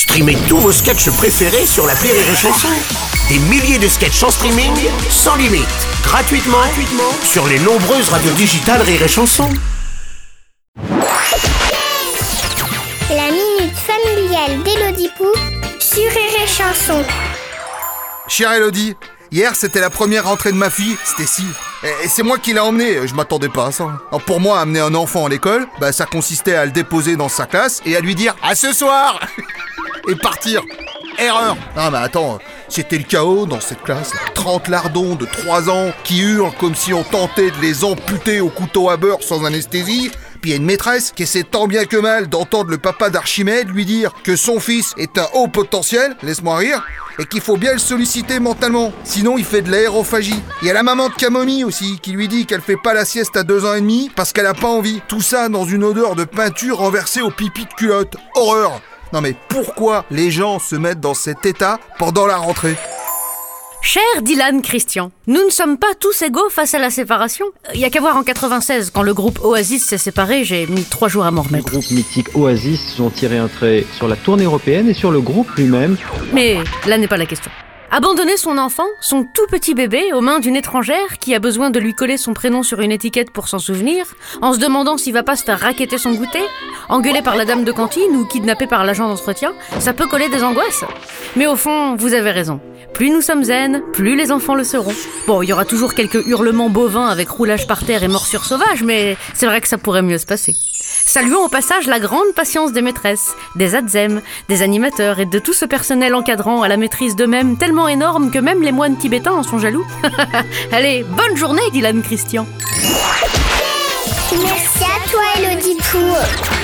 Streamez tous vos sketchs préférés sur la Rire et Chanson. Des milliers de sketchs en streaming, sans limite, gratuitement, gratuitement sur les nombreuses radios digitales Rire et Chanson. La minute familiale d'Élodie Pou sur Rire et Chanson. Chère Elodie, hier c'était la première rentrée de ma fille, Stacy. Et c'est moi qui l'ai emmenée, je m'attendais pas à ça. Alors pour moi, amener un enfant à l'école, bah, ça consistait à le déposer dans sa classe et à lui dire à ce soir et partir. Erreur Non mais attends, c'était le chaos dans cette classe. 30 lardons de 3 ans qui hurlent comme si on tentait de les amputer au couteau à beurre sans anesthésie. Puis il y a une maîtresse qui essaie tant bien que mal d'entendre le papa d'Archimède lui dire que son fils est un haut potentiel, laisse-moi rire, et qu'il faut bien le solliciter mentalement, sinon il fait de l'aérophagie. Il y a la maman de Camomille aussi qui lui dit qu'elle fait pas la sieste à deux ans et demi parce qu'elle a pas envie. Tout ça dans une odeur de peinture renversée au pipi de culotte. Horreur Non mais pourquoi les gens se mettent dans cet état pendant la rentrée? Cher Dylan Christian, nous ne sommes pas tous égaux face à la séparation. Il y a qu'à voir en 96, quand le groupe Oasis s'est séparé, j'ai mis trois jours à m'en Les remettre. groupes mythiques Oasis ont tiré un trait sur la tournée européenne et sur le groupe lui-même. Mais là n'est pas la question. Abandonner son enfant, son tout petit bébé, aux mains d'une étrangère qui a besoin de lui coller son prénom sur une étiquette pour s'en souvenir, en se demandant s'il va pas se faire raqueter son goûter, engueulé par la dame de cantine ou kidnappé par l'agent d'entretien, ça peut coller des angoisses. Mais au fond, vous avez raison. Plus nous sommes zen, plus les enfants le seront. Bon, il y aura toujours quelques hurlements bovins avec roulage par terre et morsure sauvage, mais c'est vrai que ça pourrait mieux se passer. Saluons au passage la grande patience des maîtresses, des adzem, des animateurs et de tout ce personnel encadrant à la maîtrise d'eux-mêmes tellement énorme que même les moines tibétains en sont jaloux. Allez, bonne journée, Dylan Christian. Merci à toi, Élodie Pou.